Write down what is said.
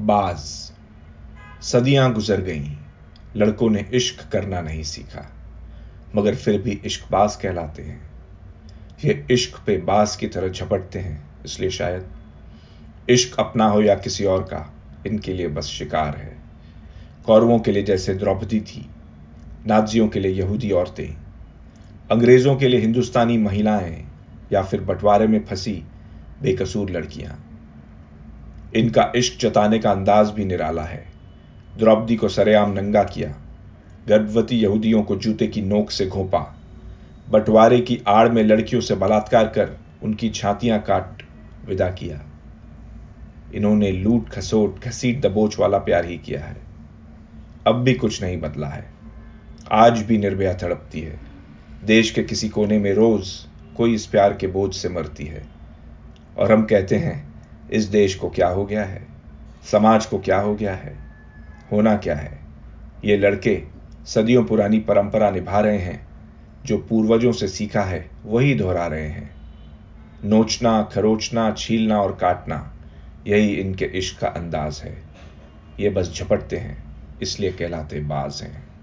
बाज। सदियाँ गुजर गईं। लड़कों ने इश्क करना नहीं सीखा। मगर फिर भी इश्क बाज कहलाते हैं। ये इश्क पे बाज की तरह झपटते हैं, इसलिए शायद इश्क अपना हो या किसी और का, इनके लिए बस शिकार है। कौरवों के लिए जैसे द्रौपदी थी, नाजियों के लिए यहूदी औरतें, अंग्रेज़ों के लिए हिंदुस्तानी महिलाएँ, या फिर बंटवारे में फंसी बेकसूर लड़कियाँ। इनका इश्क जताने का अंदाज भी निराला है। द्रौपदी को सरेआम नंगा किया। गर्भवती यहूदियों को जूते की नोक से घोपा। बंटवारे की आड़ में लड़कियों से बलात्कार कर उनकी छातियाँ काट विदा किया। इन्होंने लूट, खसोट, घसीट, दबोच वाला प्यार ही किया है। अब भी कुछ नहीं बदला है। आज भी निर्भया तड़पती है। देश के किसी कोने में रोज कोई इस प्यार के बोझ से मरती है। और हम कहते हैं इस देश को क्या हो गया है? समाज को क्या हो गया है? होना क्या है? ये लड़के सदियों पुरानी परंपरा निभा रहे हैं, जो पूर्वजों से सीखा है, वही दोहरा रहे हैं। नोचना, खरोचना, छीलना और काटना, यही इनके इश्क का अंदाज है। ये बस झपटते हैं, इसलिए कहलाते बाज हैं।